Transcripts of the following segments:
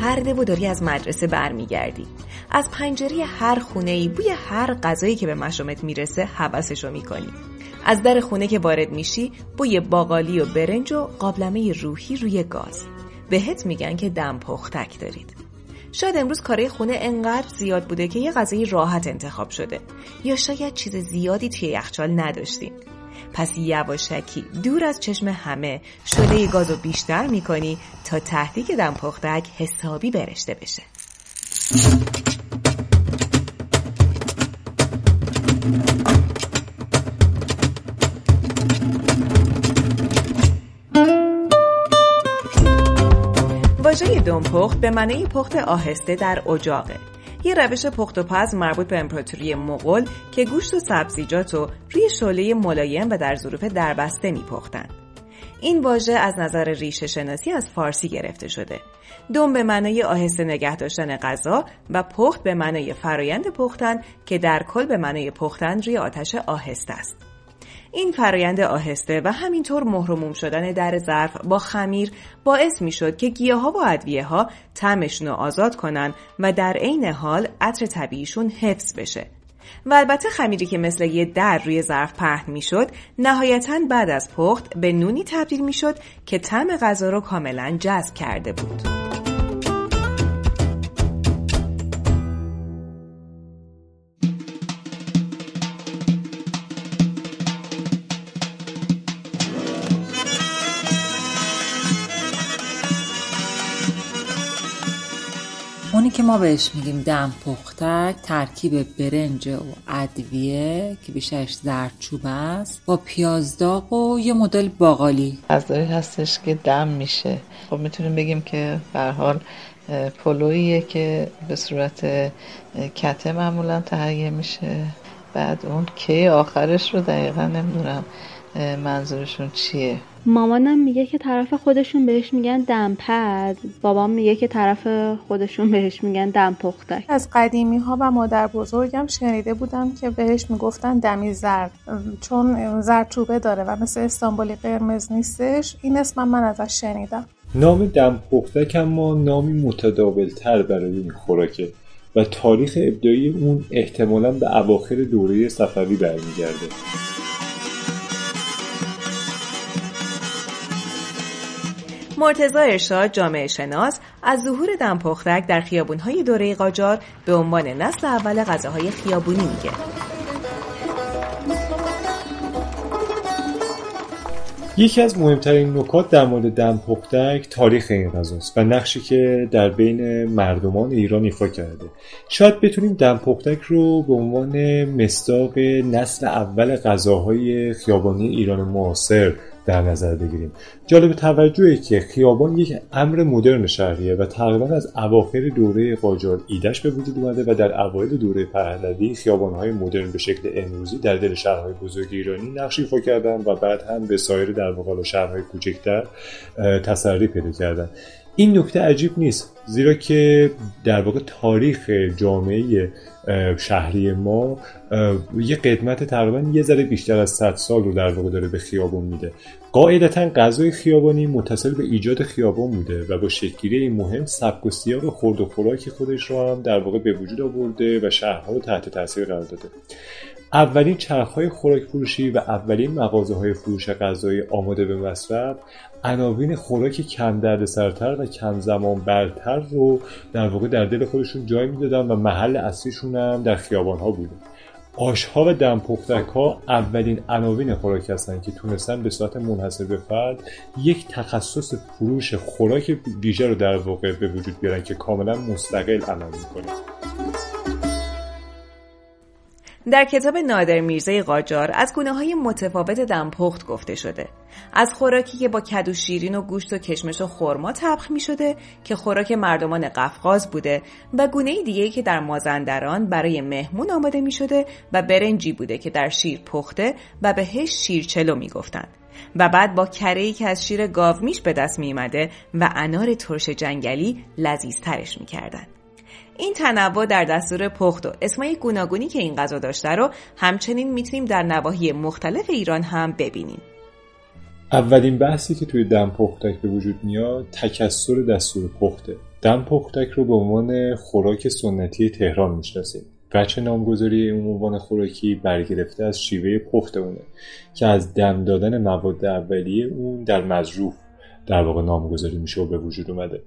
سرده و داری از مدرسه برمیگردی. از پنجره هر خونه ای بوی هر غذایی که به مشامت می‌رسه حوسشو می‌کنی. از در خونه که وارد میشی بوی باقالی و برنج و قابلمه روحی روی گاز. بهت میگن که دم پختک دارید. شاید امروز کارهای خونه انقدر زیاد بوده که یه غذای راحت انتخاب شده. یا شاید چیز زیادی توی یخچال نداشتیم پس یواشکی دور از چشم همه شده گازو بیشتر می‌کنی تا تهدیک دم پختک حسابی برشته بشه. واژه دمپخت به معنی پخت آهسته در اجاقه. یه روش پخت و پز مربوط به امپراتوری مغول که گوشت و سبزیجات رو روی شعله ملایم و در ظروف دربسته میپختند. این واژه از نظر ریشه شناسی از فارسی گرفته شده. دم به معنای آهسته نگه داشتن غذا و پخت به معنای فرایند پختن که در کل به معنای پختن روی آتش آهسته است. این فرایند آهسته و همینطور مهرموم شدن در ظرف با خمیر باعث می شد که گیاه ها و ادویه ها تمشون رو آزاد کنن و در عین حال عطر طبیعیشون حفظ بشه. و البته خمیری که مثل یه در روی ظرف پهن می شد نهایتا بعد از پخت به نونی تبدیل می شد که طعم غذا رو کاملا جذب کرده بود. ما بهش میگیم دم پختک ترکیب برنج و ادویه که بیشترش زردچوب است با پیازداغ و یه مدل باقالی. غذایی هستش که دم میشه. خب می‌تونیم بگیم که به حال پلوییه که به صورت کته معمولا تهیه میشه. بعد اون کی آخرش رو دقیقا نمی‌دونم. منظورشون چیه؟ مامانم میگه که طرف خودشون بهش میگن دمپز بابام میگه که طرف خودشون بهش میگن دم پختک از قدیمی ها و مادر بزرگم شنیده بودم که بهش می‌گفتن دمی زرد. چون زرد چوبه داره و مثل استانبولی قرمز نیستش. این اسم من ازش شنیدم. نام دم پختک اما نامی متداول تر برای این خوراکه و تاریخ ابدایی اون احتمالا به اواخر دوره صفوی برمیگرده. مرتزا ارشاد جامعه شناس از ظهور دمپختک در خیابونهای دوره قاجار به عنوان نسل اول غذاهای خیابونی میگه. یکی از مهمترین نکات در مورد دمپختک تاریخ این غذاست و نقشی که در بین مردمان ایران ایفا کرده. شاید بتونیم دمپختک رو به عنوان مصداق نسل اول غذاهای خیابانی ایران معاصر در نظر بگیریم. جالب توجهه که خیابان یک امر مدرن شهریه و تقریبا از اواخر دوره قاجار ایدش به وجود اومده و در اوایل دوره پهلوی خیابانهای مدرن به شکل امروزی در دل شهرهای بزرگ ایرانی نقش ایفا کردن و بعد هم به سایر در واقع شهرهای کوچکتر تسری پیدا کردن این نکته عجیب نیست زیرا که در واقع تاریخ جامعه شهری ما یه قدمت تقریبا یه ذره بیشتر از 100 سال رو در واقع داره به خیابان میده. قاعدتا غذای خیابانی متصل به ایجاد خیابان بوده و با شکلگیری مهم سبک و سیاق خورد و خوراک خودش رو هم در واقع به وجود آورده و شهرها رو تحت تاثیر قرار داده. اولین چرخهای خوراک فروشی و اولین مغازه های فروش غذای آماده به مصرف عناوین خوراک کم درد سرتر و کم زمان برتر رو در واقع در دل خودشون جای می‌دادن و محل اصلیشون هم در خیابان ها بوده. آشها و دمپختک ها اولین عناوین خوراک هستند که تونستن به صورت منحصر به فرد یک تخصص فروش خوراک ویژه رو در واقع به وجود بیارن که کاملا مستقل عمل می‌کنه. در کتاب نادر میرزای قاجار از گونه های متفاوت دمپخت گفته شده از خوراکی که با کدو شیرین و گوشت و کشمش و خرما طبخ می شده که خوراک مردمان قفقاز بوده و گونه دیگه که در مازندران برای مهمون آماده می شده و برنجی بوده که در شیر پخته و بهش شیرچلو می گفتند. و بعد با کره که از شیر گاومیش به دست می و انار ترش جنگلی لذیذترش می. این تنوع در دستور پخت و اسمای گوناگونی که این غذا داشته رو همچنین می‌تونیم در نواحی مختلف ایران هم ببینیم. اولین بحثی که توی دم پختک به وجود میاد تکسر دستور پخته دم پختک رو به عنوان خوراک سنتی تهران می‌شناسیم. وچه نامگذاری اون عنوان خوراکی برگرفته از شیوه پخت اونه که از دم دادن مواد اولیه اون در مظروف در واقع نامگذاری میشه و به وجود اومده.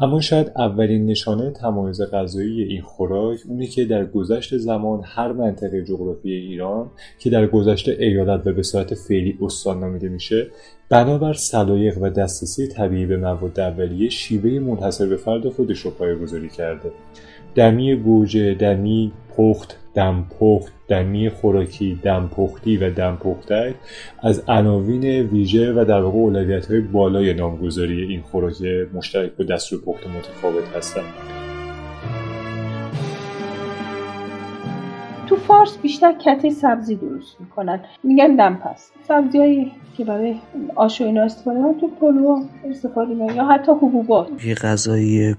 اما شاید اولین نشانه تمایز غذایی این خوراک اونی که در گذشت زمان هر منطقه جغرافی ایران که در گذشته ایالت و به صورت فعلی استان نامیده میشه بنابر سلایق و دسترسی طبیعی به مواد اولیه شیوه منحصر به فرد خودش رو پایگذاری کرده. دمی گوجه دمی پخت دمپخت دمی خوراکی دمپختی و دمپختک از عناوین ویژه و در واقع اولویت های بالای نامگذاری این خوراک مشترک با دستور پخت متفاوت هستند. فارس بیشتر کته سبزی درست می‌کنن. میگن دمپس سبزی هایی که برای آش و اینا استفاده تو پلو استفاده می‌کنن یا حتی حبوبات. یه غذایی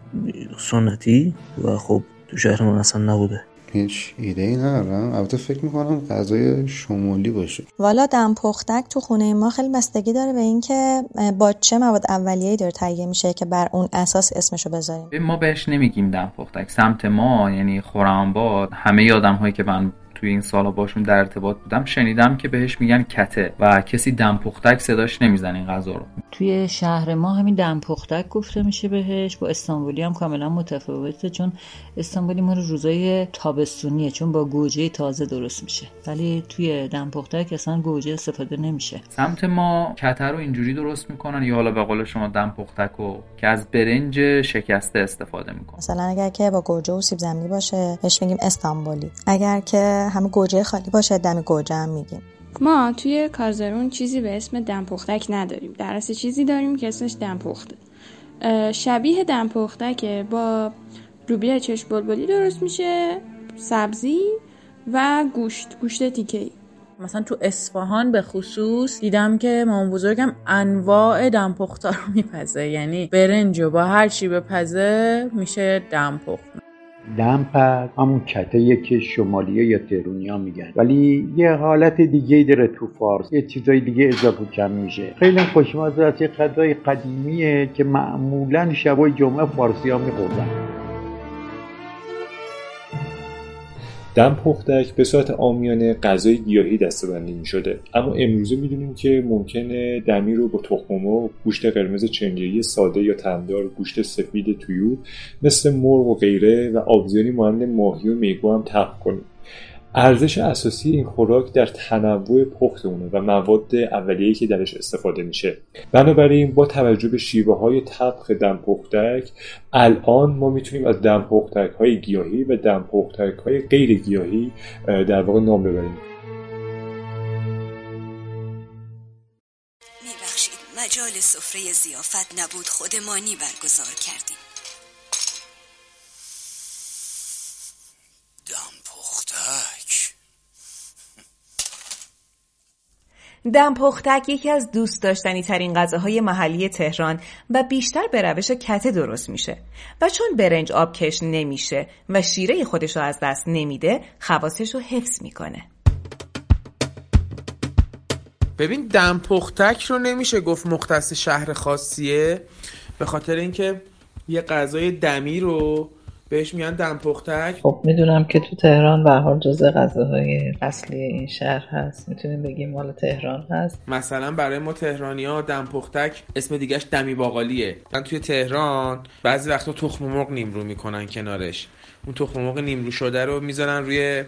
سنتی و خب تو شهرمون اصلا نبوده. هیچ ایده ای ندارم. البته فکر می‌کنم غذای شمالی باشه. والا دم پختک تو خونه ما خیلی بستگی داره به اینکه با چه مواد اولیه‌ای داره تهیه میشه که بر اون اساس اسمشو بذاریم. ما بهش نمیگیم دم پختک. سمت ما یعنی خورم‌آباد همه آدم هایی که من توی این سالا باشون در ارتباط بودم شنیدم که بهش میگن کته و کسی دمپختک صداش نمی‌زنه این غذا رو. توی شهر ما همین دمپختک گفته میشه بهش با استانبولی هم کاملا متفاوته چون استانبولی ما رو روزای تابستونیه چون با گوجه تازه درست میشه. ولی توی دمپختک اصلا گوجه استفاده نمیشه. سمت ما کته رو اینجوری درست می‌کنن یا حالا به قول شما دمپختک رو که از برنج شکسته استفاده می‌کنن. مثلا اگر که با گوجه و سیب زمینی باشه بهش میگیم استانبولی. اگر که همه گوجه خالی باشه دم گوجه هم میگیم. ما توی کازرون چیزی به اسم دمپختک نداریم. در اصل چیزی داریم که اسمش دمپخته. شبیه دمپختک با روبیا چشم بلبلی درست میشه سبزی و گوشت گوشت تیکه مثلا تو اصفهان به خصوص دیدم که مامان بزرگم انواع دمپختا رو میپزه. یعنی برنج و با هر چی بپزه میشه دمپخت. دمپز همون کته که شمالیه یا تهرونیا میگن. ولی یه حالت دیگه داره تو فارس. یه چیزای دیگه اضافه کم میشه. خیلی خوشمزه است. یه غذای قدیمیه که معمولا شبای جمعه فارسی ها میخوردن. دم پختک به صورت آمیانه غذای گیاهی دستبندی می شده اما امروزه می‌دونیم که ممکنه دمی رو با تخم گوشت قرمز چنجهی ساده یا تندار گوشت سفید تویور مثل مرغ و غیره و آبزیانی مانند ماهی و میگو هم تق کنیم. ارزش اساسی این خوراک در تنوع پخت اونه و مواد اولیه‌ای که درش استفاده میشه. بنابراین با توجه به شیوه های طبخ دمپختک الان ما می‌تونیم از دمپختک های گیاهی و دمپختک های غیر گیاهی در واقع نام ببریم. میبخشید. مجال سفره زیافت نبود. خودمانی برگزار کردیم. دم پختک یکی از دوست داشتنی ترین غذاهای محلی تهران و بیشتر به روش کته درست میشه و چون برنج آبکش نمیشه و شیره خودش رو از دست نمیده خواستش رو حفظ می‌کنه. ببین دم پختک رو نمیشه گفت مختص شهر خاصیه به خاطر اینکه یه غذای دمی رو بهش میگن دمپختک. خب می‌دونم که تو تهران به حال جزء غذاهای اصلی این شهر هست. می‌تونیم بگیم مال تهران هست. مثلا برای ما تهرانی ها دمپختک اسم دیگهش دمی باقالیه. من توی تهران بعضی وقتا تخم مرغ نیمرو می‌کنن کنارش. اون تخم مرغ نیمرو شده رو می‌ذارن روی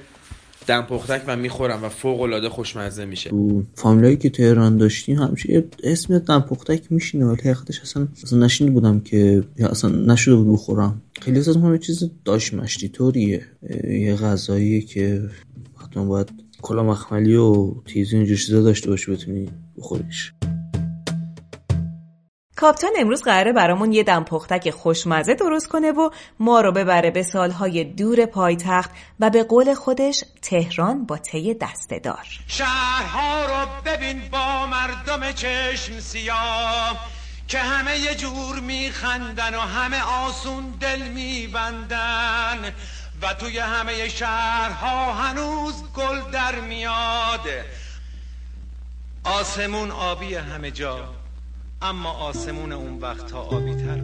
دمپختک و می‌خورم و فوق العاده خوشمزه میشه. تو فامیلایی که تهران داشتیم همیشه اسم دمپختک میشینه ولی حقیقتش اصلا اصلا نشینی بودم که یا اصلا نشده بود بخورم. خیلی از همه چیز داشت مشتی طوریه. یه غذاییه که حتما باید کلا مخملی و تیزی اینجور چیزا داشته باشی بتونی بخوریش. کاپتان امروز قراره برامون یه دم پختک خوشمزه درست کنه و ما رو ببره به سالهای دور پایتخت و به قول خودش تهران با طی دسته دار شهرها رو ببین با مردم چشم سیاه که همه یه جور میخندن و همه آسون دل میبندن و توی همه شهرها هنوز گل در میاد. آسمون آبی همه جا. اما آسمون اون وقت ها آبی تر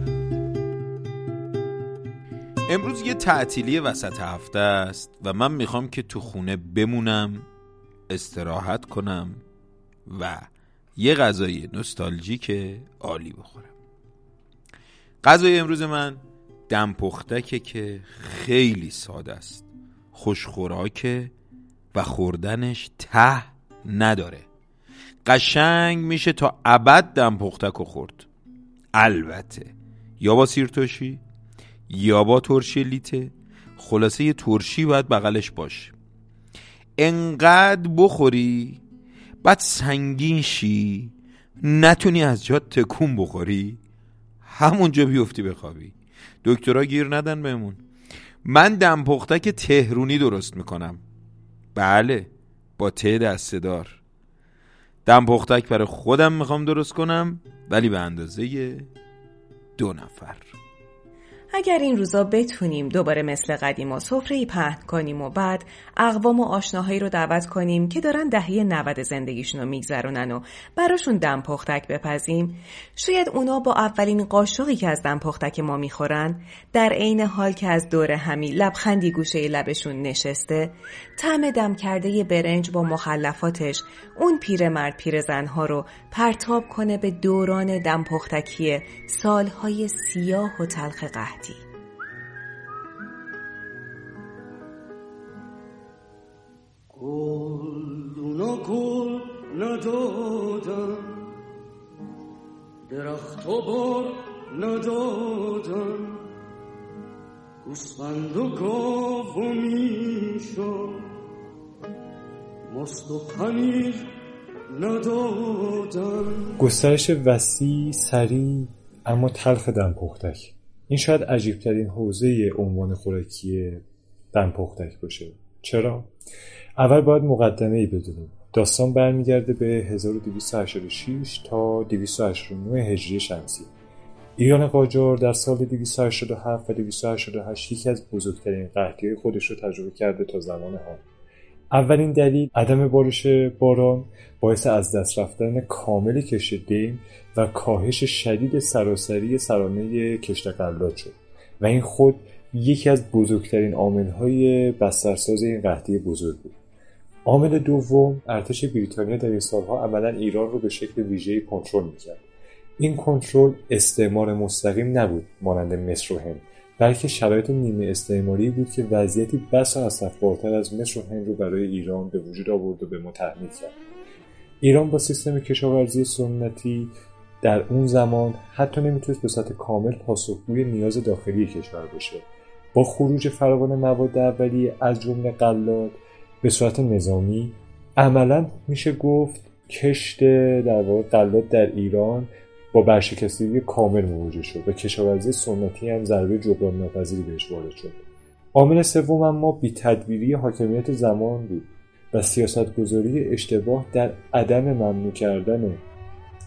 امروز یه تعطیلی وسط هفته است و من می‌خوام که تو خونه بمونم استراحت کنم و یه غذای نوستالژیک عالی بخورم. غذای امروز من دم پختکه که خیلی ساده است. خوشخوراکه و خوردنش ته نداره. قشنگ میشه تا ابد دم پختک و خورد. البته. یا با سیرتوشی یا با ترشی لیته. خلاصه یه ترشی باید بغلش باشه. انقدر بخوری بعد سنگین شی نتونی از جات تکون بخوری همونجا بیفتی بخوابی. دکترها گیر ندن بهمون. من دم پختک تهرونی درست می‌کنم. بله با ته دسته دار دم پختک برای خودم می‌خوام درست کنم ولی به اندازه دو نفر. اگر این روزا بتونیم دوباره مثل قدیم و سفره پهن کنیم و بعد اقوام و آشناهایی رو دعوت کنیم که دارن دهه 90 زندگیشون رو میگذرونن و براشون دم پختک بپزیم شاید اونا با اولین قاشقی که از دم پختک ما می‌خورن در عین حال که از دور همی لبخندی گوشه لبشون نشسته طعم دم کرده برنج با مخلفاتش اون پیرمرد پیرزنها رو پرتاب کنه به دوران دم پختکی سالهای سیاه و تلخ قهد گل ندادن درخت و بار ندادن گوسفند و گاو و میشا. مست و پنیر ندادن گسترش وسیع سریع اما تلخ دم پختک این شاید عجیبترین حوزه عنوان خوراکی دم پختک باشه. چرا؟ اول باید مقدمه ای بدونیم. داستان برمیگرده به 1286 تا 289 هجری شمسی. ایران قاجار در سال 287 و 288 یکی از بزرگترین قحطی خودش رو تجربه کرده تا زمان آن اولین دلیل عدم بارش باران باعث از دست رفتن کامل کشت دیم و کاهش شدید سراسری سرانه کشت قلات شد و این خود یکی از بزرگترین عاملهای بسترساز این قحطی بزرگ بود. عامل دوم ارتش بریتانیا در این سالها عملا ایران رو به شکل ویژه‌ای کنترل می‌کرد. این کنترل استعمار مستقیم نبود مانند مصر و هند بلکه شرایط نیمه استعماری بود که وضعیتی بسا اسفبارتر از مصر و هند رو برای ایران به وجود آورد و به ما تحمیل کرد. ایران با سیستم کشاورزی سنتی در اون زمان حتی نمی‌تونست به سطح کامل پاسخگوی نیاز داخلی کشور باشه. با خروج فراوان مواد اولیه از جمله قلات به صورت نظامی عملا میشه گفت کشت در واقع قلات در ایران با برشکستگی کامل مواجه شد و کشاورزی سنتی هم ضربه جبران ناپذیری بهش وارد شد. عامل سوم اما بی تدبیری حاکمیت زمان بود و سیاستگذاری اشتباه در عدم ممنوع کردن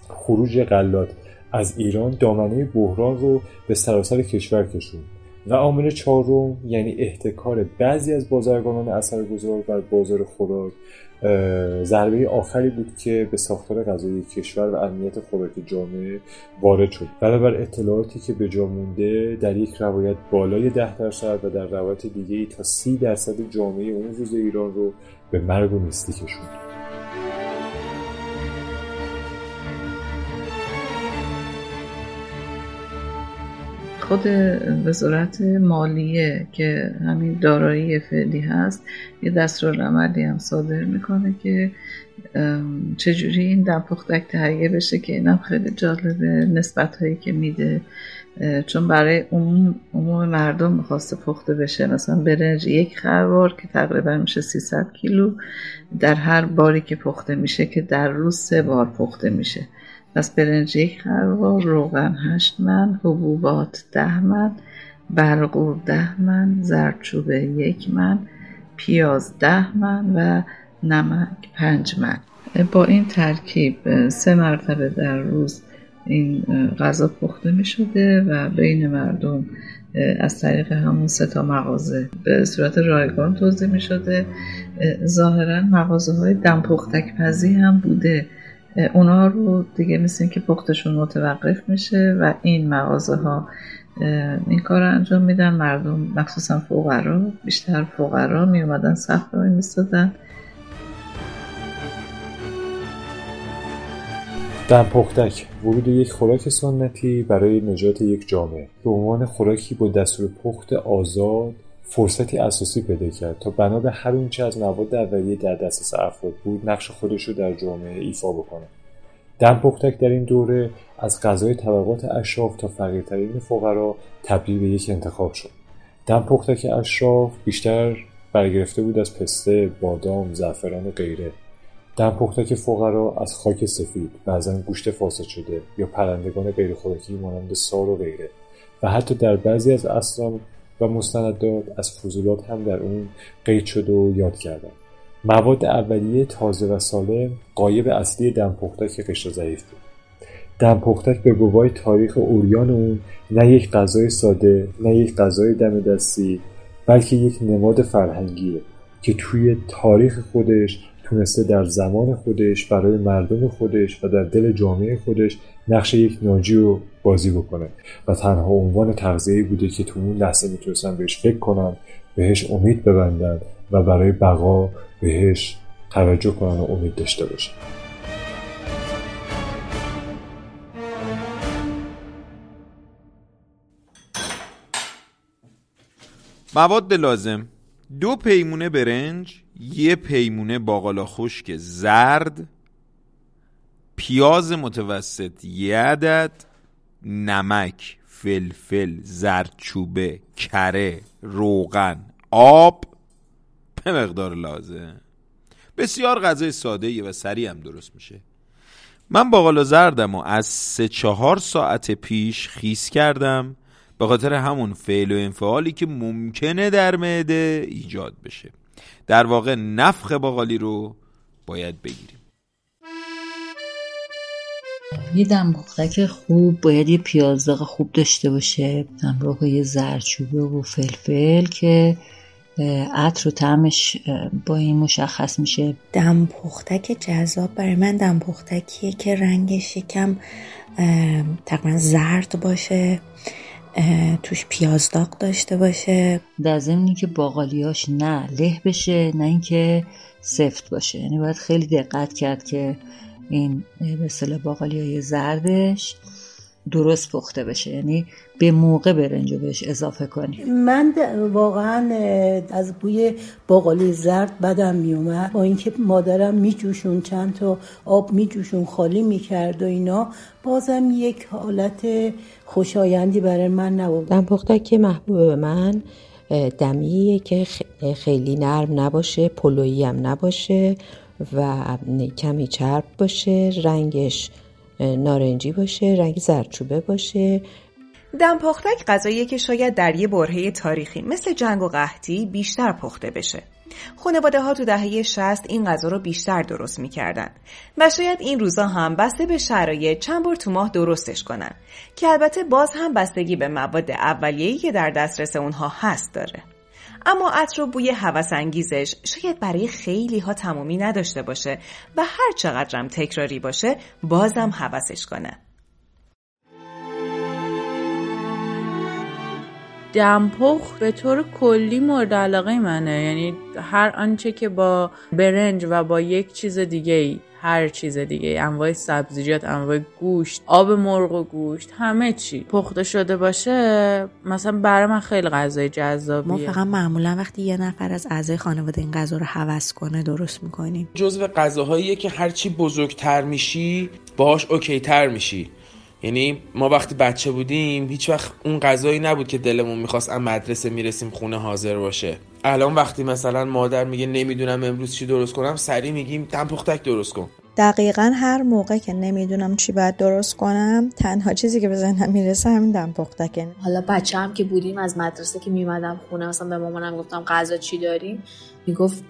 خروج غلات از ایران دامنه بحران رو به سراسر کشور کشوند. و عامل چهارم یعنی احتکار بعضی از بازرگانان اثرگذار بر بازار خوراک ضربه آخری بود که به ساختار غذایی کشور و امنیت خوراکی جامعه وارد شد. بنابر اطلاعاتی که به جا مونده در یک روایت بالای ده درصد و در روایت دیگه تا سی درصد جامعه اون روز ایران رو به مرگ و نیستی کشوند. خود وزارت مالیه که همین دارایی فعلی هست یه دستورالعملی هم صادر می‌کنه که چجوری این دمپختک تهیه بشه که اینم خیلی جالبه نسبت هایی که میده. چون برای عموم, عموم مردم می‌خواسته پخته بشه مثلا برنج یک خروار که تقریبا میشه 300 کیلو در هر باری که پخته میشه که در روز سه بار پخته میشه. پس برنج یک خروار روغن هشت من حبوبات ده من برقور ده من زردچوبه یک من پیاز ده من و نمک پنج من. با این ترکیب سه مرتبه در روز این غذا پخته می شده و بین مردم از طریق همون سه تا مغازه به صورت رایگان توضیح می شده. ظاهرا مغازه های دم پختک پزی هم بوده. اونا رو دیگه مثل که پختشون متوقف میشه و این مغازه ها این کار رو انجام میدن. مردم مخصوصا فقرا بیشتر فقرا می اومدن صف رو میستادن دمپختک ورود یک خوراک سنتی برای نجات یک جامعه. به عنوان خوراکی با دستور پخت آزاد فرصتی اساسی پیدا کرد تا بنا به هر اونچه از مواد اولیه در دسترس افراد بود نقش خودش رو در جامعه ایفا بکنه. دمپختک در این دوره از غذای طبقات اشراف تا فقیرترین فقرا تبدیل به یک انتخاب شد. دمپختک اشراف بیشتر برگرفته بود از پسته بادام زعفران و غیره. دمپختک فقرا از خاک سفید بعضا گوشت فاسد شده یا پرندگان غیرخوراکی مانند سار و غیره. و حتی در بعضی از اسلام و مستندات از فضولات هم در اون قید شده و یاد کردن. مواد اولیه تازه و سالم قایب اصلی دمپختک قشر ضعیف بود. دمپختک به گواه تاریخ اوریان اون نه یک غذای ساده نه یک غذای دم دستی بلکه یک نماد فرهنگیه که توی تاریخ خودش تونسته در زمان خودش برای مردم خودش و در دل جامعه خودش نقش یک ناجی رو بازی بکنه. و تنها عنوان تغذیه بوده که تو اون لحظه می‌تونستن بهش فکر کنن بهش امید ببندن و برای بقا بهش توجه کنن و امید داشته باشن. مواد لازم. دو پیمونه برنج یه پیمونه باقالا خشک زرد پیاز متوسط یه عدد نمک فلفل زردچوبه کره روغن آب به مقدار لازم. بسیار غذای ساده و سریع هم درست میشه. من باقالا زردم و از سه چهار ساعت پیش خیس کردم به خاطر همون فعل و انفعالی که ممکنه در معده ایجاد بشه. در واقع نفخ باقالی رو باید بگیریم. یه دمپختک خوب باید یه پیازداغ خوب داشته باشه. همراه با یه زرچوبه و فلفل که عطر و طعمش با این مشخص میشه. دمپختک جذاب برای من دمپختکیه که رنگش یکم تقریبا زرد باشه توش پیازداغ داشته باشه. در ضمنی که باقالیاش نه له بشه نه اینکه سفت باشه. یعنی باید خیلی دقت کرد که این به اصطلاح باقالی های زردش درست پخته بشه. یعنی به موقع برنج رو بهش اضافه کنی. من واقعا از بوی باقالی زرد بدم میومد. با اینکه مادرم میجوشون چند تا آب میجوشون خالی می‌کرد و اینا بازم یک حالت خوشایندی برای من نبود. دم که محبوب من دمیه که خیلی نرم نباشه پلویی هم نباشه. و کمی چرب باشه رنگش نارنجی باشه رنگ زردچوبه باشه. دمپختک غذاییه که شاید در یه برهه تاریخی مثل جنگ و قحطی بیشتر پخته بشه. خانواده ها تو دهه 60 این غذا رو بیشتر درست می‌کردن و شاید این روزا هم بسته به شرایط چند بار تو ماه درستش کنن که البته باز هم بستگی به مواد اولیه‌ای که در دسترس اونها هست داره. اما عطر و بوی هوس انگیزش شاید برای خیلی ها تمومی نداشته باشه و هر چقدرم تکراری باشه بازم هوسش کنه. دمپخ به طور کلی مورد علاقه منه. یعنی هر آنچه که با برنج و با یک چیز دیگه ای هر چیز دیگه. انواع سبزیجات انواع گوشت آب مرغ و گوشت همه چی. پخته شده باشه مثلا برای من خیلی غذای جذابیه. ما فقط معمولا وقتی یه نفر از اعضای خانواده این غذا رو حوض کنه درست می‌کنیم. جزو غذاهاییه که هرچی بزرگتر میشی باهاش اوکی تر میشی. یعنی ما وقتی بچه بودیم هیچ وقت اون غذایی نبود که دلمون می‌خواست از مدرسه می‌رسیم خونه حاضر باشه. الان وقتی مثلا مادر میگه نمی‌دونم امروز چی درست کنم سری میگیم دم پختک درست کن. دقیقا هر موقع که نمی‌دونم چی باید درست کنم تنها چیزی که به ذهنم می‌رسه همین دم پختکه حالا بچه هم که بودیم از مدرسه که میمدم خونه مثلا به مامانم گفتم غذا چی داریم؟ می‌گفت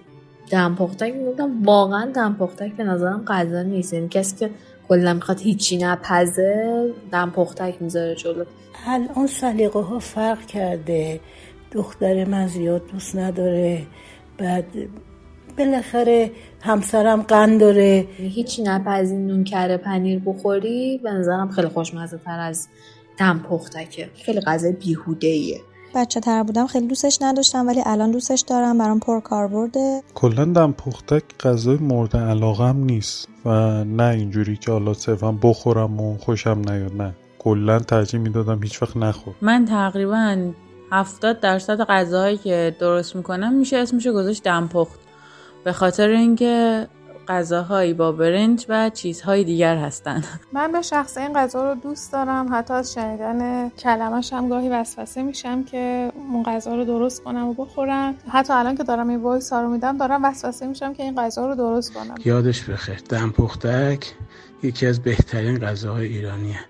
دم پختک می‌گفتم واقعا دم پختک به نظرم غذا نیست. یعنی کسی که کلا می‌خواد هیچی نپزه دم پختک می‌ذاره جلو. الان سلیقه ها فرق کرده. دختر من زیاد دوست نداره. بعد بالاخره همسرم قند داره. هیچی نپزین نون کره پنیر بخوری به نظرم خیلی خوشمزه تر از دم پختکه. خیلی غذای بیهوده ایه بچه تر بودم خیلی دوستش نداشتم ولی الان دوستش دارم. برام پر برده کلا دم پختک غذای مورد علاقم نیست و نه اینجوری که حالا صرفا بخورم و خوشم نیاد نه. کلا ترجیح می‌دادم هیچ وقت نخور. من تقریبا هفتاد درصد غذاهایی که درست می‌کنم میشه اسمشو گذاشت دمپخت به خاطر اینکه غذاهایی با برنج و چیزهای دیگر هستند من به شخص این غذا رو دوست دارم. حتی از شنیدن کلمش هم گاهی وسوسه میشم که اون غذا رو درست کنم و بخورم. حتی الان که دارم این وایس رو میدم دارم وسوسه میشم که این غذا رو درست کنم. یادش بخیر. دم پختک یکی از بهترین غذاهای ایرانیه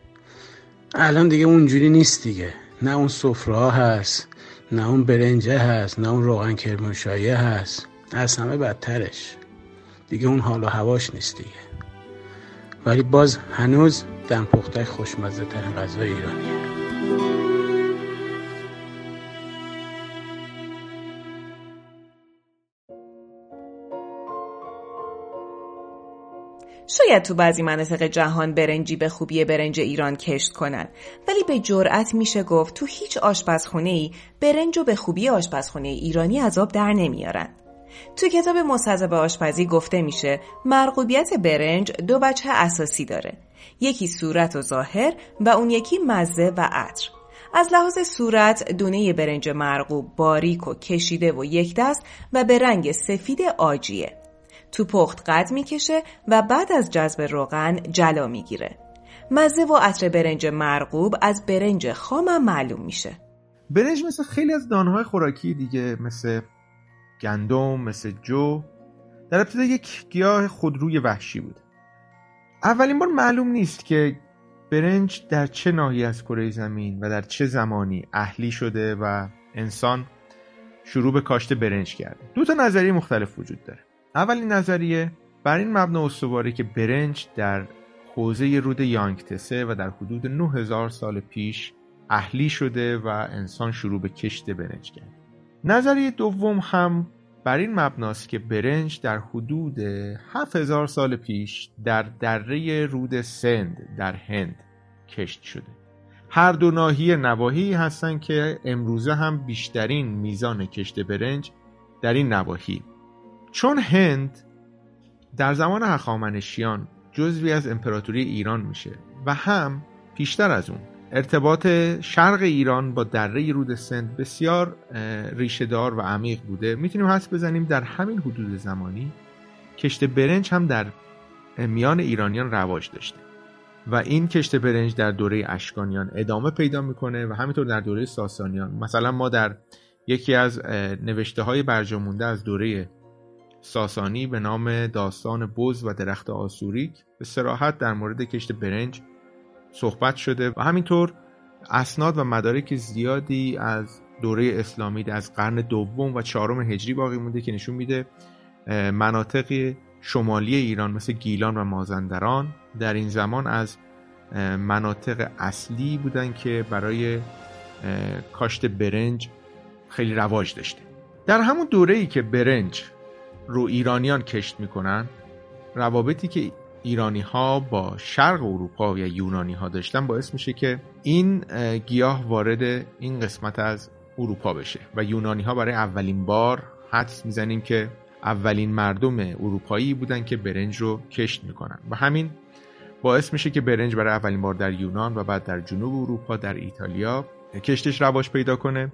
الان دیگه اونجوری نیست دیگه. نه اون سفره هست نه اون برنجه هست نه اون روغن کرمانشاهی هست. از همه بدترش. دیگه اون حال و هواش نیست دیگه. ولی باز هنوز دم پختک خوشمزه ترین غذای ایرانیه. شاید تو بعضی مناطق جهان برنجی به خوبی برنج ایران کشت کنند ولی به جرأت میشه گفت تو هیچ آشپزخونه ای برنج و به خوبی آشپزخونه ایرانی از آب در نمیارن. تو کتاب مستضب آشپزی گفته میشه مرغوبیت برنج دو بچه اساسی داره. یکی صورت و ظاهر و اون یکی مزه و عطر. از لحاظ صورت دونه برنج مرغوب باریک و کشیده و یک دست و به رنگ سفید آجیه. تو پخت قد می‌کشه و بعد از جذب روغن جلا می‌گیره. مزه و عطر برنج مرغوب از برنج خامم معلوم میشه. برنج مثل خیلی از دانهای خوراکی دیگه مثل گندم مثل جو. در ابتدا یک گیاه خودروی وحشی بود. اولین بار معلوم نیست که برنج در چه ناحیه از کره زمین و در چه زمانی اهلی شده و انسان شروع به کاشت برنج کرده. دو تا نظریه مختلف وجود داره. اولین نظریه بر این مبنا استواره که برنج در حوزه رود یانگتسه و در حدود 9000 سال پیش اهلی شده و انسان شروع به کشت برنج کرد. نظریه دوم هم بر این مبناست که برنج در حدود 7000 سال پیش در دره رود سند در هند کشت شده. هر دو ناحیه نواحی هستند که امروزه هم بیشترین میزان کشت برنج در این نواحی. چون هند در زمان هخامنشیان جزوی از امپراتوری ایران میشه و هم پیشتر از اون ارتباط شرق ایران با دره رود سند بسیار ریشهدار و عمیق بوده. می‌تونیم حس بزنیم در همین حدود زمانی کشت برنج هم در میان ایرانیان رواج داشته و این کشت برنج در دوره اشکانیان ادامه پیدا می‌کنه و همینطور در دوره ساسانیان. مثلا ما در یکی از نوشته های برجامونده از دوره ساسانی به نام داستان بز و درخت آسوریک به سراحت در مورد کشت برنج صحبت شده و همینطور اسناد و مدارک زیادی از دوره اسلامی از قرن دوم و چهارم هجری باقی مونده که نشون میده مناطق شمالی ایران مثل گیلان و مازندران در این زمان از مناطق اصلی بودن که برای کاشت برنج خیلی رواج داشته. در همون دوره ای که برنج رو ایرانیان کشت می‌کنن روابطی که ایرانی ها با شرق اروپا و یونانی ها داشتن باعث میشه که این گیاه وارد این قسمت از اروپا بشه و یونانی ها برای اولین بار حدس می‌زنیم که اولین مردم اروپایی بودن که برنج رو کشت می‌کنن. و همین باعث میشه که برنج برای اولین بار در یونان و بعد در جنوب اروپا در ایتالیا کشتش رواج پیدا کنه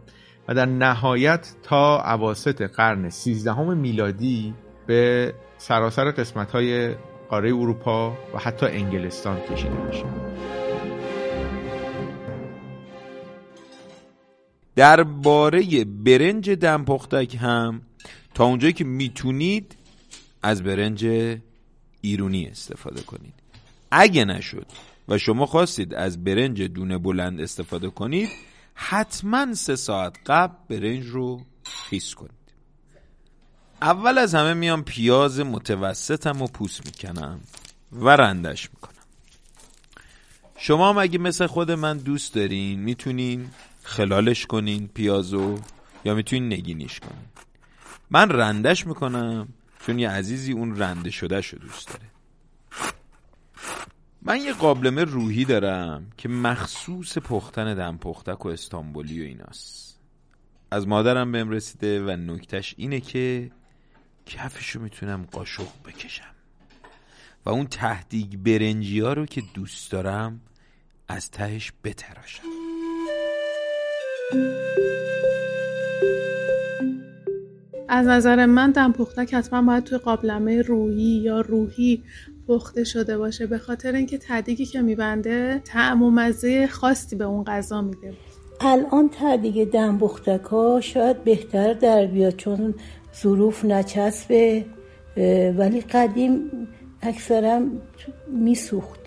و در نهایت تا عواست قرن 13 میلادی به سراسر قسمت های قاره اروپا و حتی انگلستان کشیده میشه. درباره برنج دمپختک هم تا اونجایی که می‌تونید از برنج ایرونی استفاده کنید. اگه نشد و شما خواستید از برنج دونه بلند استفاده کنید حتما سه ساعت قبل برنج رو خیس کنید. اول از همه میام پیاز متوسطم و پوست می‌کنم و رندش می‌کنم. شما هم اگه مثل خود من دوست دارین می‌تونین خلالش کنین پیازو یا می‌تونین نگینیش کنین. من رندش می‌کنم چون یه عزیزی اون رنده شده شو دوست داره. من یه قابلمه روحی دارم که مخصوص پختن دم پختک و استانبولی و ایناست. از مادرم بهم رسیده و نکتش اینه که کفشو می‌تونم قاشق بکشم. و اون تهدیگ برنجی ها رو که دوست دارم از تهش بتراشم. از نظر من دم پختک حتما باید توی قابلمه روحی یا روحی پخته شده باشه. به خاطر اینکه تدیگی که میبنده طعم و مزه خاصی به اون غذا میده. الان تدیگ دم پختک ها شاید بهتر در بیاد چون ظروف نچسبه ولی قدیم اکثرا میسوخت.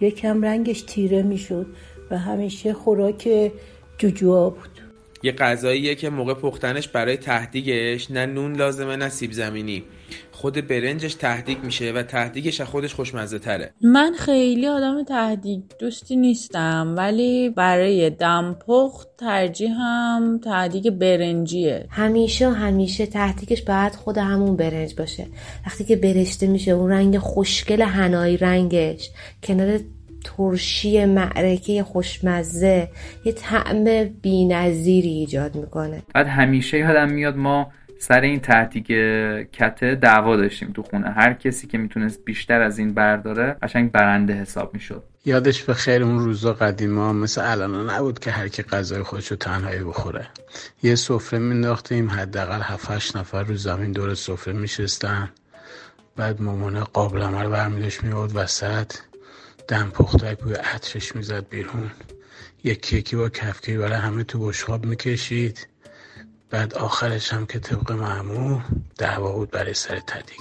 یکم رنگش تیره می‌شد و همیشه خوراک جوجوها بود. یه غذاییه که موقع پختنش برای تهدیگش نه نون لازمه نه سیب زمینی. خود برنجش تهدیگ میشه و تهدیگش از خودش خوشمزه تره. من خیلی آدم تهدیگ دوستی نیستم ولی برای دمپخت ترجیحم تهدیگ برنجیه. همیشه و همیشه تهدیگش باید خود همون برنج باشه. وقتی که برشته میشه اون رنگ خوشگل هنایی رنگش کنار ترشی معرکه خوشمزه یه طعم بینظیری ایجاد می‌کنه. بعد همیشه یادم میاد ما سر این تهدیگ کته دعوا داشتیم تو خونه. هر کسی که می‌تونست بیشتر از این برداره قشنگ برنده حساب می‌شد. یادش به خیر اون روزا قدیما مثل الان نبود که هر کی غذای خودشو تنهایی بخوره. یه سفره مینداختیم حداقل 7 نفر رو زمین دور سفره میشستن. بعد مامانه قابلمه رو برمیداشت میورد وسط. دم پخته بوی عطرش می‌زد بیرون. یکی یکی با کفکی برای همه تو بشخاب می‌کشید. بعد آخرش هم که طبق معمول دعوا بود برای سر تدیگش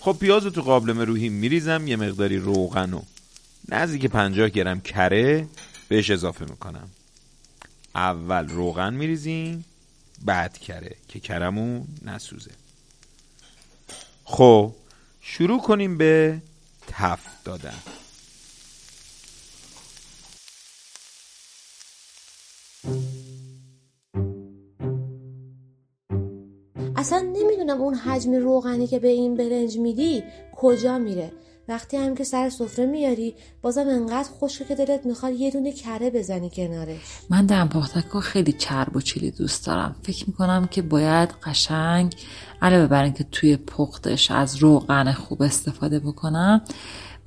خب پیاز رو تو قابلمه روحی میریزم یه مقداری روغن و نزدیک پنجاه گرم کره بهش اضافه می‌کنم. اول روغن میریزیم بعد کره که کرمون نسوزه. خب شروع کنیم به تفت دادن. اصلا نمی‌دونم اون حجم روغنی که به این برنج میدی کجا میره. وقتی هم که سر سفره میاری بازم انقدر خوشکه که دلت می‌خواد یه دونه کره بزنی کنارش. من دم پختک خیلی چرب و چیلی دوست دارم. فکر می‌کنم که باید قشنگ علاوه بر اینکه توی پختش از روغن خوب استفاده بکنم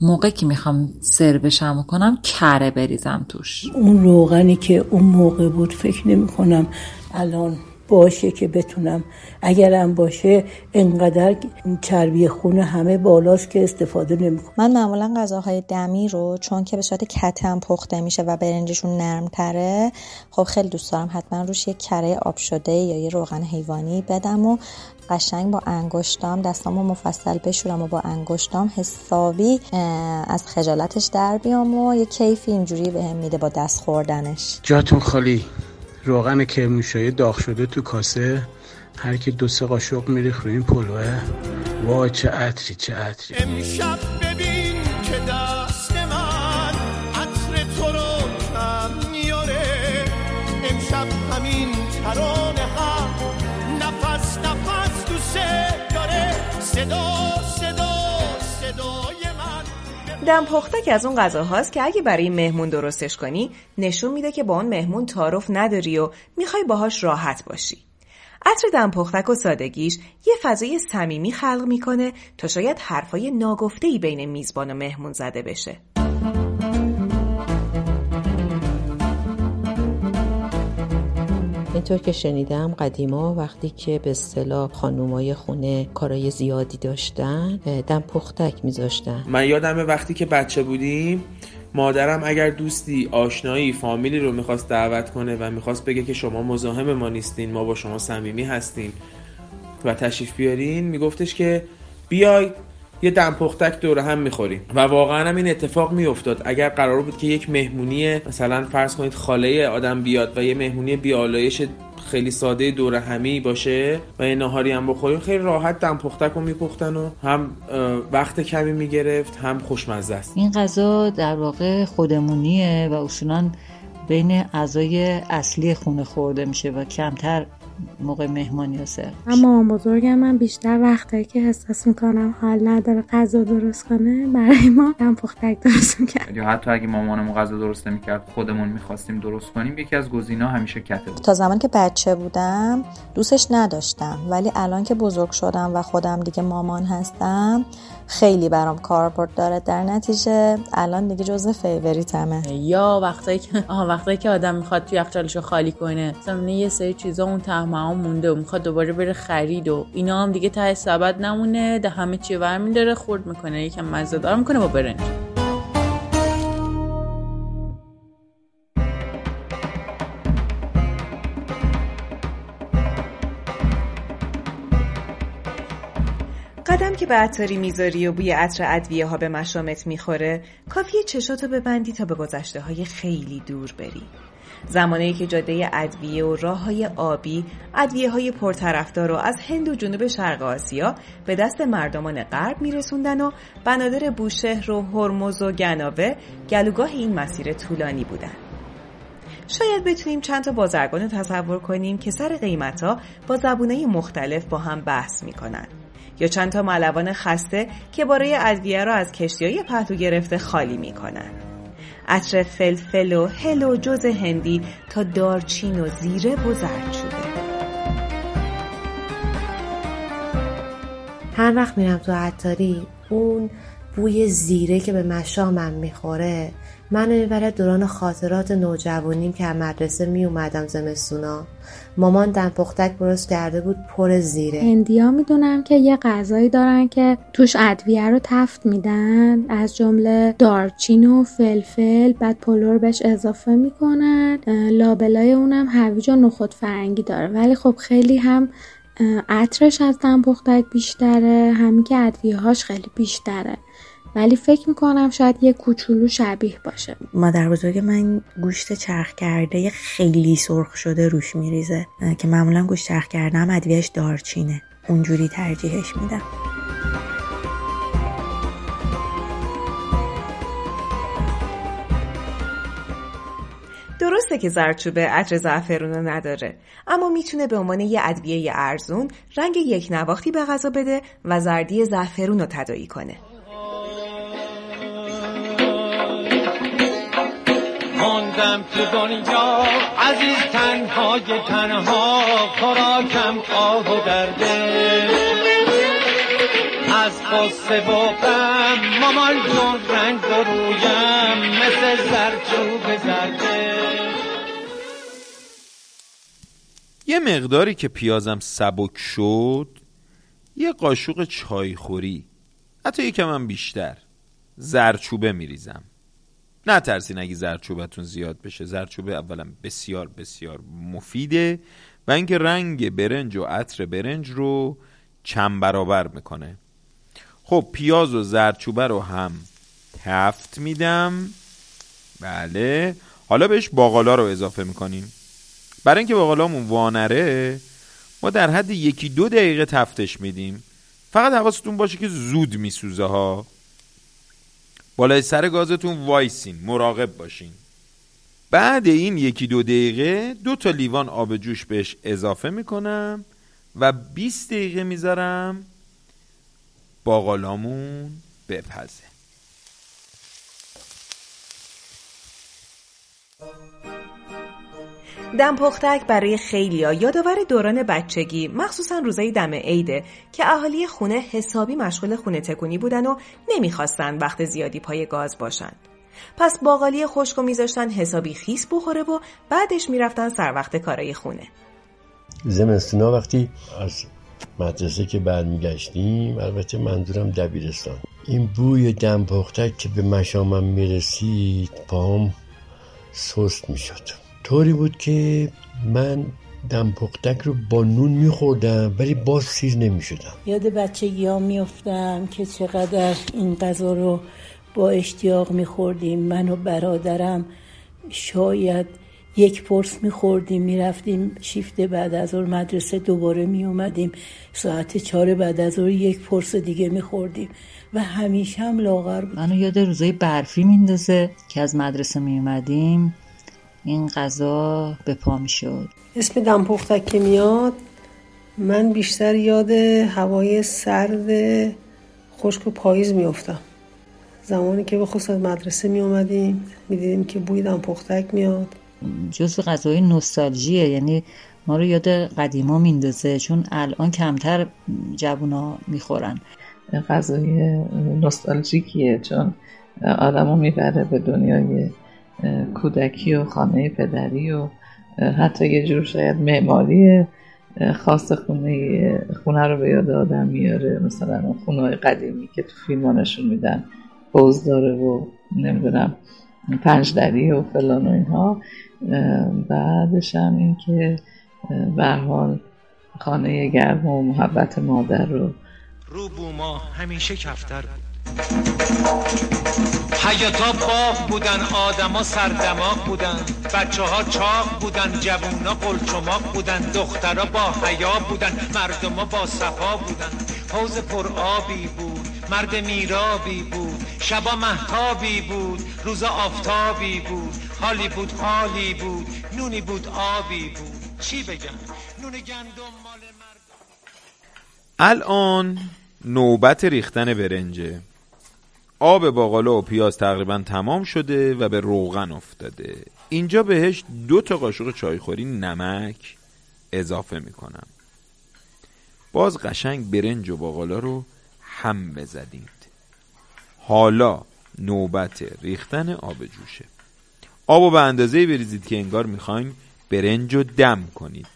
موقع که می‌خوام سروشم کنم کره بریزم توش. اون روغنی که اون موقع بود فکر نمی کنم الان باشه که بتونم. اگرم باشه انقدر چربی خون همه بالاست که استفاده نمی‌کنم من معمولا غذاهای دمی رو چون که به صورت کتم پخته میشه و برنجشون نرم تره خب خیلی دوست دارم حتما روش یه کره آب شده یا یه روغن حیوانی بدم و قشنگ با انگشتام دستامو مفصل بشورم و با انگشتام حسابی از خجالتش در بیام و یه کیفی اینجوری بهم میده با دست خوردنش. جاتون خالی. روغن کرموشایی داغ شده تو کاسه. هر کی دو سه قاشق میریخ رو این پلوه. وای چه عطری چه عطری. امشب ببین که دست من عطر تو رو کم میاره. امشب همین ترانه هم نفس نفس دوست داره. صدا دم پختک از اون غذاهاست که اگه برای مهمون درستش کنی نشون میده که با اون مهمون تعارف نداری و می‌خوای باهاش راحت باشی. عطر دم پختک و سادگیش یه فضای صمیمی خلق می‌کنه تا شاید حرفای ناگفته‌ای بین میزبان و مهمون زده بشه. اینطور که شنیدم قدیما وقتی که به اصطلاح خانومای خونه کارای زیادی داشتن دم پختک میذاشتن. من یادمه وقتی که بچه بودیم مادرم اگر دوستی آشنایی فامیلی رو می‌خواست دعوت کنه و می‌خواست بگه که شما مزاحم ما نیستین ما با شما صمیمی هستیم و تشریف بیارین میگفتش که بیای یه دم پختک دور هم می‌خوریم و واقعا هم این اتفاق میافتاد. اگر قرار بود که یک مهمونی مثلا فرض کنید خاله آدم بیاد و یه مهمونی بیالایش خیلی ساده دور همی باشه و یه ناهاری هم بخوریم خیلی راحت دم پختک رو میپختن و هم وقت کمی می‌گرفت هم خوشمزه است. این غذا در واقع خودمونیه و اصولا بین اعضای اصلی خونه خورده میشه و کمتر موقع مهمانی سرو من مامان بزرگم من بیشتر وقتایی که احساس می‌کنم حال نداره غذا درست کنه. برای ما دم پختک درست می‌کرد. یا حتی اگه مامانمون غذا درست نمی‌کرد خودمون می‌خواستیم درست کنیم یکی از گزینا همیشه کته بود. تا زمان که بچه بودم دوستش نداشتم. ولی الان که بزرگ شدم و خودم دیگه مامان هستم خیلی برام کاربرد داره. در نتیجه الان دیگه جزء فیوریتمه. یا وقتایی که آها وقتایی که آدم می‌خواد توی یخچالشو خالی کنه. مثلا یه سری چیزا اون ته مونده و می‌خواد دوباره بره خرید و اینا هم دیگه ته سبد نمونه ده همه چی ور داره خورد می‌کنه یکم مزه دار می‌کنه با برنج. قدم که به عطاری می‌ذاری و بوی عطر ادویه ها به مشامت می‌خوره کافیه چشاتو ببندی تا به گذشته های خیلی دور بری. زمانی که جاده ادویه و راه های آبی ادویه های پرطرفدار رو از هند و جنوب شرق آسیا به دست مردمان غرب میرسوندن و بنادر بوشهر و هرمز و گناوه گلوگاه این مسیر طولانی بودن. شاید بتونیم چند تا بازرگان رو تصور کنیم که سر قیمت ها با زبونه مختلف با هم بحث می‌کنن. یا چند تا ملوان خسته که برای ادویه را از کشتی های پهلو گرفته خالی می‌کنن. عطر فلفل و هل و جز هندی تا دارچین و زیره و زردچوبه هر وقت میرم تو عطاری اون بوی زیره که به مشامم می‌خوره منو می‌بره دوران خاطرات نوجوانیم که مدرسه میومدم زمستونا. مامان دم پختک درست کرده بود پر زیره. هندیا می‌دونم که یه غذایی دارن که توش ادویه رو تفت میدن. از جمله دارچین و فلفل بعد پلور بهش اضافه می‌کنن. لابلای اونم هویج و نخود فرنگی داره. ولی خب خیلی هم عطرش از دم بیشتره. همین که ادویه هاش خیلی بیشتره. ولی فکر می‌کنم شاید یه کوچولو شبیه باشه. مادر بزرگ من گوشت چرخ کرده خیلی سرخ شده روش میریزه که معمولا گوشت چرخ کرده هم ادویهش دارچینه. اونجوری ترجیحش میدم. درسته که زردچوبه عطر زعفرون رو نداره اما می‌تونه به عنوان یه ادویه ارزون رنگ یک نواختی به غذا بده و زردی زعفرون رو تدایی کنه. ماندم تو دنیا عزیز تنهای تنها خوراکم آه و درده. از قصه و غم مامان جون رنگ رویم مثل زرچوب زرده. یه مقداری که پیازم سبک شد یه قاشق چایخوری. حتی یکم هم بیشتر. زرچوبه میریزم. نه ترسین اگه زرچوبتون زیاد بشه. زرچوبه اولا بسیار بسیار مفیده و اینکه رنگ برنج و عطر برنج رو چند برابر می‌کنه. خب پیاز و زرچوبه رو هم تفت میدم. بله. حالا بهش باقالا رو اضافه می‌کنیم. برای اینکه باقالامون وانره ما در حد یکی دو دقیقه تفتش میدیم. فقط حواستون باشه که زود میسوزه ها. بالای سر گازتون وایسین مراقب باشین. بعد این یکی دو دقیقه دو تا لیوان آب جوش بهش اضافه می‌کنم و 20 دقیقه می‌ذارم باقالامون بپزه. دم پختک برای خیلیا یادآور دوران بچگی مخصوصا روزای دم عیده که اهالی خونه حسابی مشغول خونه تکونی بودن و نمی‌خواستن وقت زیادی پای گاز باشن. پس باقالی خشک و میذاشتن حسابی خیس بخوره و بعدش می‌رفتن سر وقت کارای خونه. زمستونا وقتی از مدرسه که برمیگشتیم البته منظورم دبیرستان. این بوی دم پختک که به مشامم می‌رسید پاهم سست می‌شد. طوری بود که من دم پختک رو با نون میخوردم ولی باز سیر نمی‌شدم. یاد بچگی ها میفتم که چقدر این غذا رو با اشتیاق میخوردیم. من و برادرم شاید یک پرس میخوردیم می‌رفتیم شیفت بعد از اون مدرسه دوباره میومدیم ساعت چهار بعد از اون یک پرس دیگه میخوردیم و همیشه هم لاغر بود. منو یاد روزای برفی میندازه که از مدرسه میومدیم این غذا به پا می‌شد. اسم دمپختک که میاد من بیشتر یاد هوای سرد خشک و پاییز میافتم. زمانی که به خصوص مدرسه می اومدیم می که بوی دمپختک میاد. جزو غذای نوستالژیه یعنی ما رو یاد قدیما میندازه چون الان کمتر جوونا می‌خورن. غذای نوستالژیکیه چون آدمو می‌بره به دنیای کودکی و خانه پدری و حتی یه جور شاید معماری خاص خونه خونه رو به یاد آدم میاره. مثلا خونه های قدیمی که تو فیلم نشون میدن حوز داره و نمی‌دونم پنج دری و فلان و اینها. بعدش هم این که حال خانه گرم و محبت مادر رو رو بوما همیشه کفتر حیاتا باغ بودن آدما سردماغ بودن. بچه ها چاق بودن جوونا قلچماق بودن. دخترا با حیا بودن مردما با صفا بودن. حوز پر آبی بود مرد میرابی بود. شبا محتابی بود روزا آفتابی بود. حالی بود حالی بود نونی بود آبی بود. چی بگم؟ نون گندم مال الان نوبت ریختن برنجه. آب باقالا و پیاز تقریبا تمام شده و به روغن افتاده. اینجا بهش دو تا قاشق چایخوری نمک اضافه می‌کنم. باز قشنگ برنج و باقالا رو هم بزدید. حالا نوبت ریختن آب جوشه. آب به اندازه بریزید که انگار می‌خواین برنج رو دم کنید.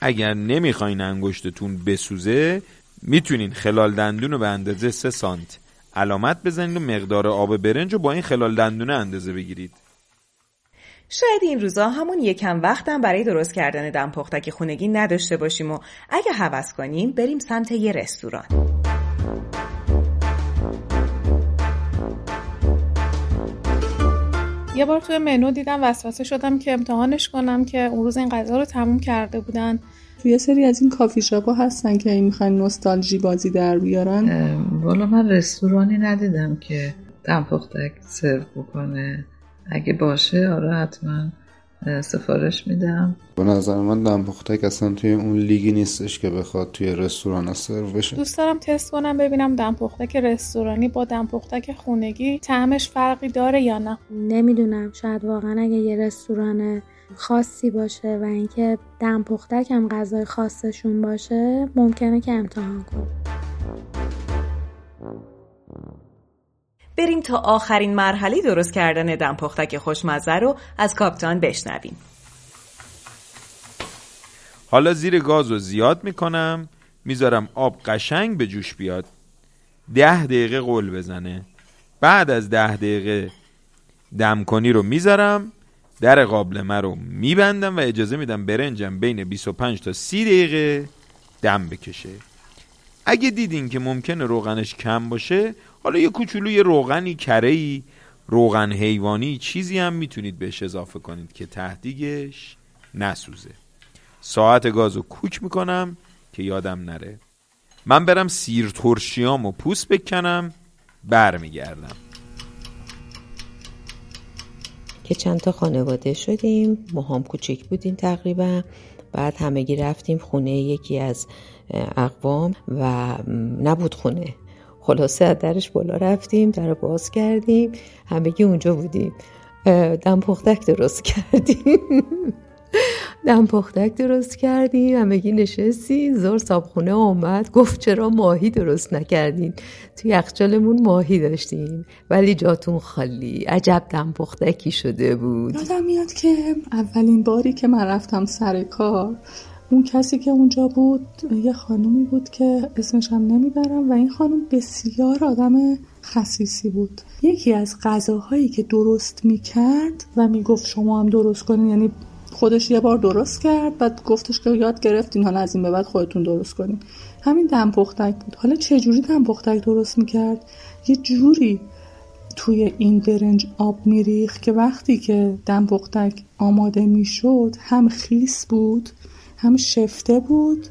اگر نمی‌خواین انگشتتون بسوزه می‌تونین خلال دندون رو به اندازه 3 سانت علامت بزنید و مقدار آب برنج رو با این خلال دندونه اندازه بگیرید. شاید این روزا همون یکم وقتم برای درست کردن دم پختک خونگی نداشته باشیم و اگه هوس کنیم بریم سمت یه رستوران. یه بار توی منو دیدم وسوسه شدم که امتحانش کنم که اون روز این غذا رو تموم کرده بودن. توی سری از این کافی شاپ هستن که این می‌خوان نوستالژی بازی در بیارن. والا من رستورانی ندیدم که دم پختک سرو بکنه. اگه باشه آره حتما سفارش میدم. به نظر من دمپختک اصلا توی اون لیگی نیستش که بخواد توی رستوران سرو بشه. دوست دارم تست کنم ببینم دمپختک رستورانی با دمپختک خونگی طعمش فرقی داره یا نه. نمی‌دونم شاید واقعا اگه یه رستوران خاصی باشه و اینکه دمپختک هم غذای خاصشون باشه ممکنه که امتحان کنم. بریم تا آخرین مرحله درست کردن دمپختک خوشمزه رو از کاپتان بشنویم. حالا زیر گاز رو زیاد می‌کنم. می‌ذارم آب قشنگ به جوش بیاد. ده دقیقه قول بزنه. بعد از ده دقیقه دم کنی رو می‌ذارم. در قابلمه رو میبندم و اجازه میدم برنجم بین 25 تا 30 دقیقه دم بکشه. اگه دیدین که ممکنه روغنش کم باشه حالا یه کوچولو یه روغنی کره ای روغن حیوانی چیزی هم می‌تونید بهش اضافه کنید که تهدیگش نسوزه. ساعت گاز رو کوک می‌کنم که یادم نره. من برم سیر ترشیام و پوست بکنم برمیگردم. که چند تا خانواده شدیم هم کوچک بودیم تقریبا. بعد همگی رفتیم خونه یکی از اقوام و نبود خونه. خلاصه از درش بالا رفتیم در باز کردیم همگی اونجا بودیم. دم پختک درست کردیم. دم پختک درست کردیم همگی نشستیم زور صابخونه آمد گفت چرا ماهی درست نکردین؟ تو یخچالمون ماهی داشتیم ولی جاتون خالی عجب دم پختکی شده بود. یادم میاد که اولین باری که من رفتم سر کار اون کسی که اونجا بود یه خانومی بود که اسمش هم نمی‌برم و این خانم بسیار آدم خصیصی بود. یکی از غذاهایی که درست می‌کرد و می‌گفت شما هم درست کنین یعنی خودش یه بار درست کرد بعد گفتش که یاد گرفتین حالا از این به بعد خودتون درست کنین. همین دم پختک بود. حالا چه جوری دم پختک درست می‌کرد؟ یه جوری توی این برنج آب میریخ که وقتی که دم پختک آماده می‌شد هم خیس بود هم شفته بود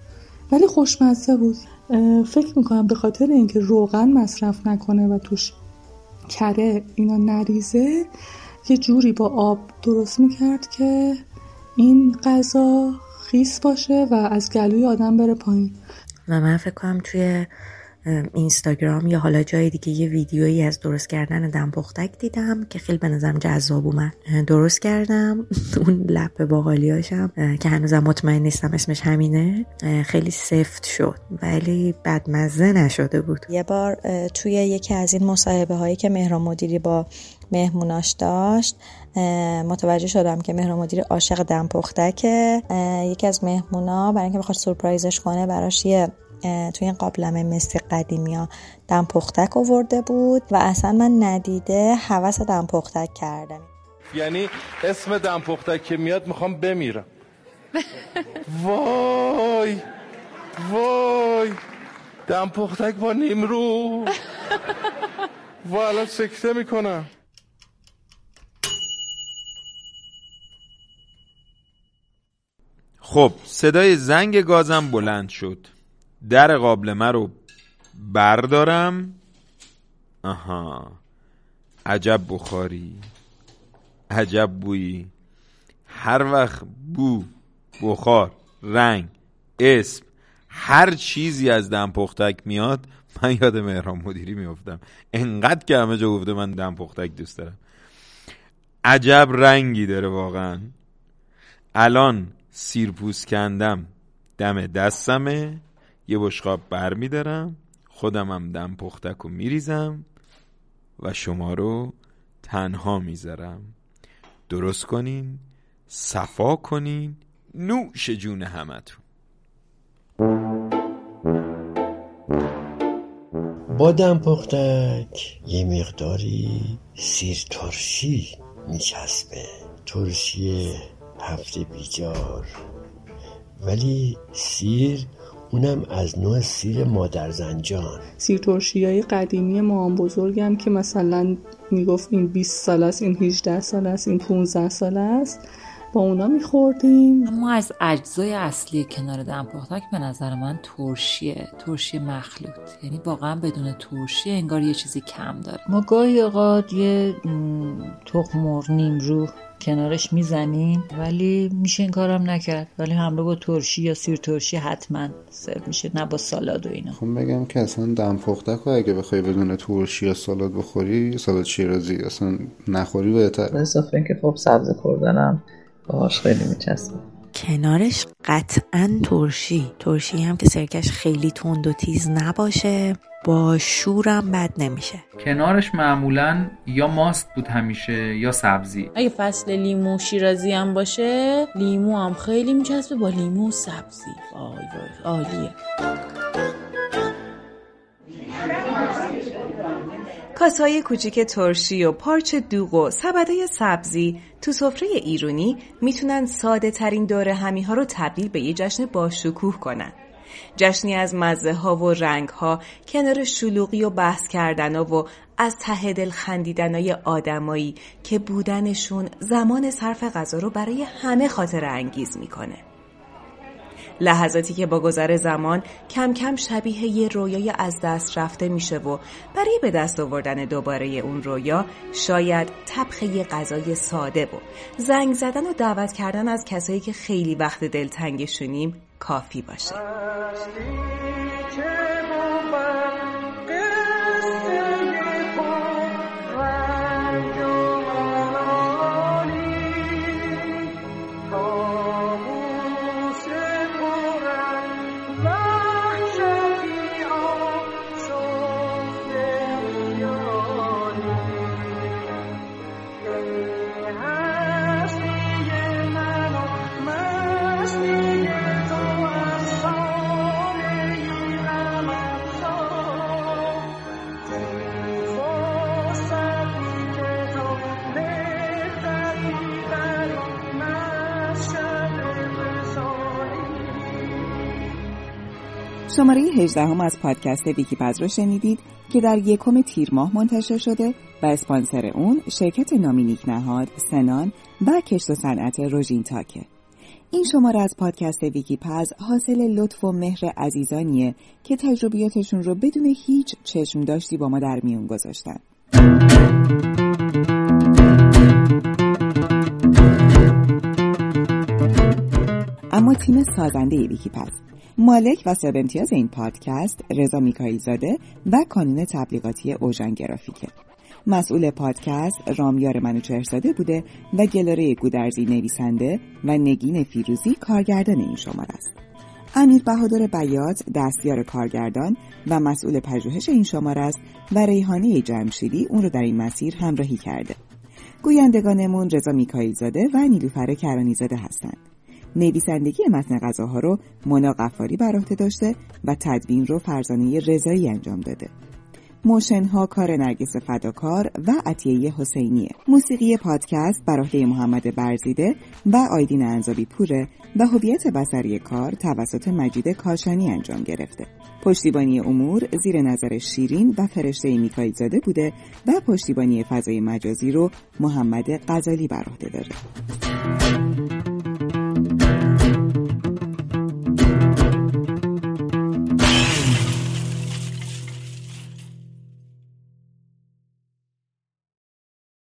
ولی خوشمزه بود. فکر می‌کنم به خاطر اینکه روغن مصرف نکنه و توش کره اینا نریزه یه جوری با آب درست می‌کرد که این غذا خیس باشه و از گلوی آدم بره پایین. و من فکر کنم توی اینستاگرام یا حالا جای دیگه یه ویدیویی از درست کردن دم پختک دیدم که خیلی به نظرم جذاب اومد. درست کردم. اون لپ باقالیاشم که هنوزم مطمئن نیستم اسمش همینه. خیلی سفت شد ولی بدمزه نشده بود. یه بار توی یکی از این مصاحبه هایی که مهران مدیری با مهموناش داشت متوجه شدم که مهران مدیری عاشق دم پختکه یکی از مهمونا برای اینکه بخواد سورپرایزش کنه براش یه توی این قابلمه مثل قدیمی ها دم پختک آورده بود و اصلا من ندیده حوس دم پختک کردم. یعنی اسم دم پختک که میاد می‌خوام بمیرم. وای وای دم پختک با نیمرو. و الان سکته می‌کنم. خب صدای زنگ گازم بلند شد. در قابلمه رو بردارم. آها. عجب بخاری. عجب بویی. هر وقت بو بخار رنگ اسم هر چیزی از دم پختک میاد من یاد مهران مدیری میافتم. انقدر که همه جا گفته من دم پختک دوست دارم. عجب رنگی داره واقعا. الان سیرپوس کندم دم دستمه. یه بشقاب بر میدارم خودم هم دم پختک و میریزم و شما رو تنها می‌ذارم. درست کنین صفا کنین نوش جون همتون. با دم پختک یه مقداری سیر ترشی میچسبه. ترشی هفته بیجار. ولی سیر اونم از نوع سیر مادر زنجان. سیر ترشی قدیمی مام بزرگم که مثلا می‌گفت این 20 سال است این 18 سال است این 15 سال است. با اونا میخوردیم. اما از اجزای اصلی کنار دم پختک به نظر من ترشیه ترشی مخلوط. یعنی واقعا بدون ترشی انگار یه چیزی کم داره. ما گاهی اوقات یه تخم مرغ نیمرو کنارش می‌زنیم ولی میشه این کارم نکرد. ولی همراه با ترشی یا سیر ترشی حتما سرو میشه نه با سالاد و اینا. خب بگم که اصلا دم پختک اگه بخوای بدون ترشی یا سالاد بخوری سالاد شیرازی اصلا نخوری بهتر اضافه اینکه خب سبز خوردنم باهاش خیلی میچسبه کنارش قطعا ترشی. ترشی هم که سرکش خیلی تند و تیز نباشه با شورم بد نمیشه. کنارش معمولا یا ماست بود همیشه یا سبزی. اگه فصل لیمو شیرازی هم باشه لیمو هم خیلی میچسبه با لیمو و سبزی. وای وای عالیه. کاسهای کوچیک ترشی و پارچ دوغ و سبدای سبزی تو سفره ایرونی می‌تونن ساده ترین دور همی ها رو تبدیل به یه جشن باشکوه کنن. جشنی از مزه ها و رنگ ها کنار شلوغی و بحث کردن ها و از ته دل خندیدن های آدمایی که بودنشون زمان صرف غذا رو برای همه خاطر انگیز می‌کنه. لحظاتی که با گذر زمان کم کم شبیه یه رویای از دست رفته میشه و برای به دست آوردن دوباره اون رویا شاید طبخ یه غذای ساده و زنگ زدن و دعوت کردن از کسایی که خیلی وقت دلتنگشونیم کافی باشه. شماره 18 هم از پادکست ویکی پز رو شنیدید که در یکم تیر ماه منتشر شده و اسپانسر اون شرکت نامینیک نهاد، سنان و کشت و صنعت روژین تاکه. این شماره از پادکست ویکی پز حاصل لطف و مهر عزیزانیه که تجربیاتشون رو بدون هیچ چشم داشتی با ما در میون گذاشتن. تیم سازنده ویکی پس. مالک و صاحب امتیاز این پادکست رضا میکائیل زاده و کانون تبلیغاتی اوژن گرافیکه. مسئول پادکست رامیار منوچهرزاده بوده و گلاره گودرزی نویسنده و نگین فیروزی کارگردان این شماره است. امیر بهادر بیات دستیار کارگردان و مسئول پژوهش این شماره است و ریحانه جمشیدی اون رو در این مسیر همراهی کرده. گویندگانمون رضا میکائیل زاده و نیلوفر کرانی زاده هستند. نویسندگی متن غذاها رو مونا قفاری بر عهده داشته و تدوین رو فرزانه رضایی انجام داده. موشنها کار نرگس فداکار و عطیه حسینیه. موسیقی پادکست بر عهده محمد برزیده و آیدین انزابی پوره و هویت بسری کار توسط مجید کاشانی انجام گرفته. پشتیبانی امور زیر نظر شیرین و فرشته میکایل زاده بوده و پشتیبانی فضای مجازی رو محمد غزالی بر عهده داره.